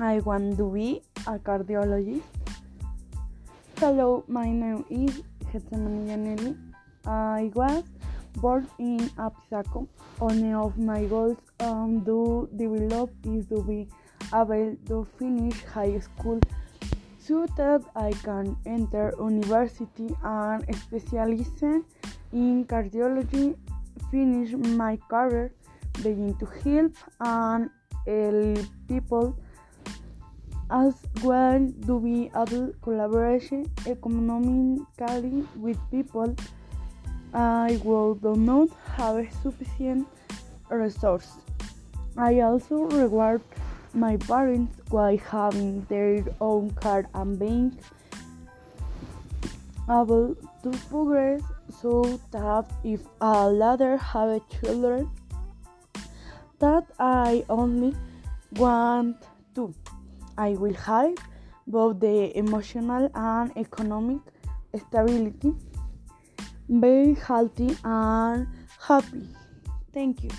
I want to be a cardiologist. Hello, my name is Getsemani Yaneli. I was born in Apizaco. One of my goals um, to develop is to be able to finish high school so that I can enter university and specialize in cardiology, finish my career, begin to help and help people as well be able collaboration economically with people I will do not have sufficient resources. I also reward my parents by having their own car and being able to progress so that if I later have children that I only want to. I will have both the emotional and economic stability, very healthy and happy. Thank you.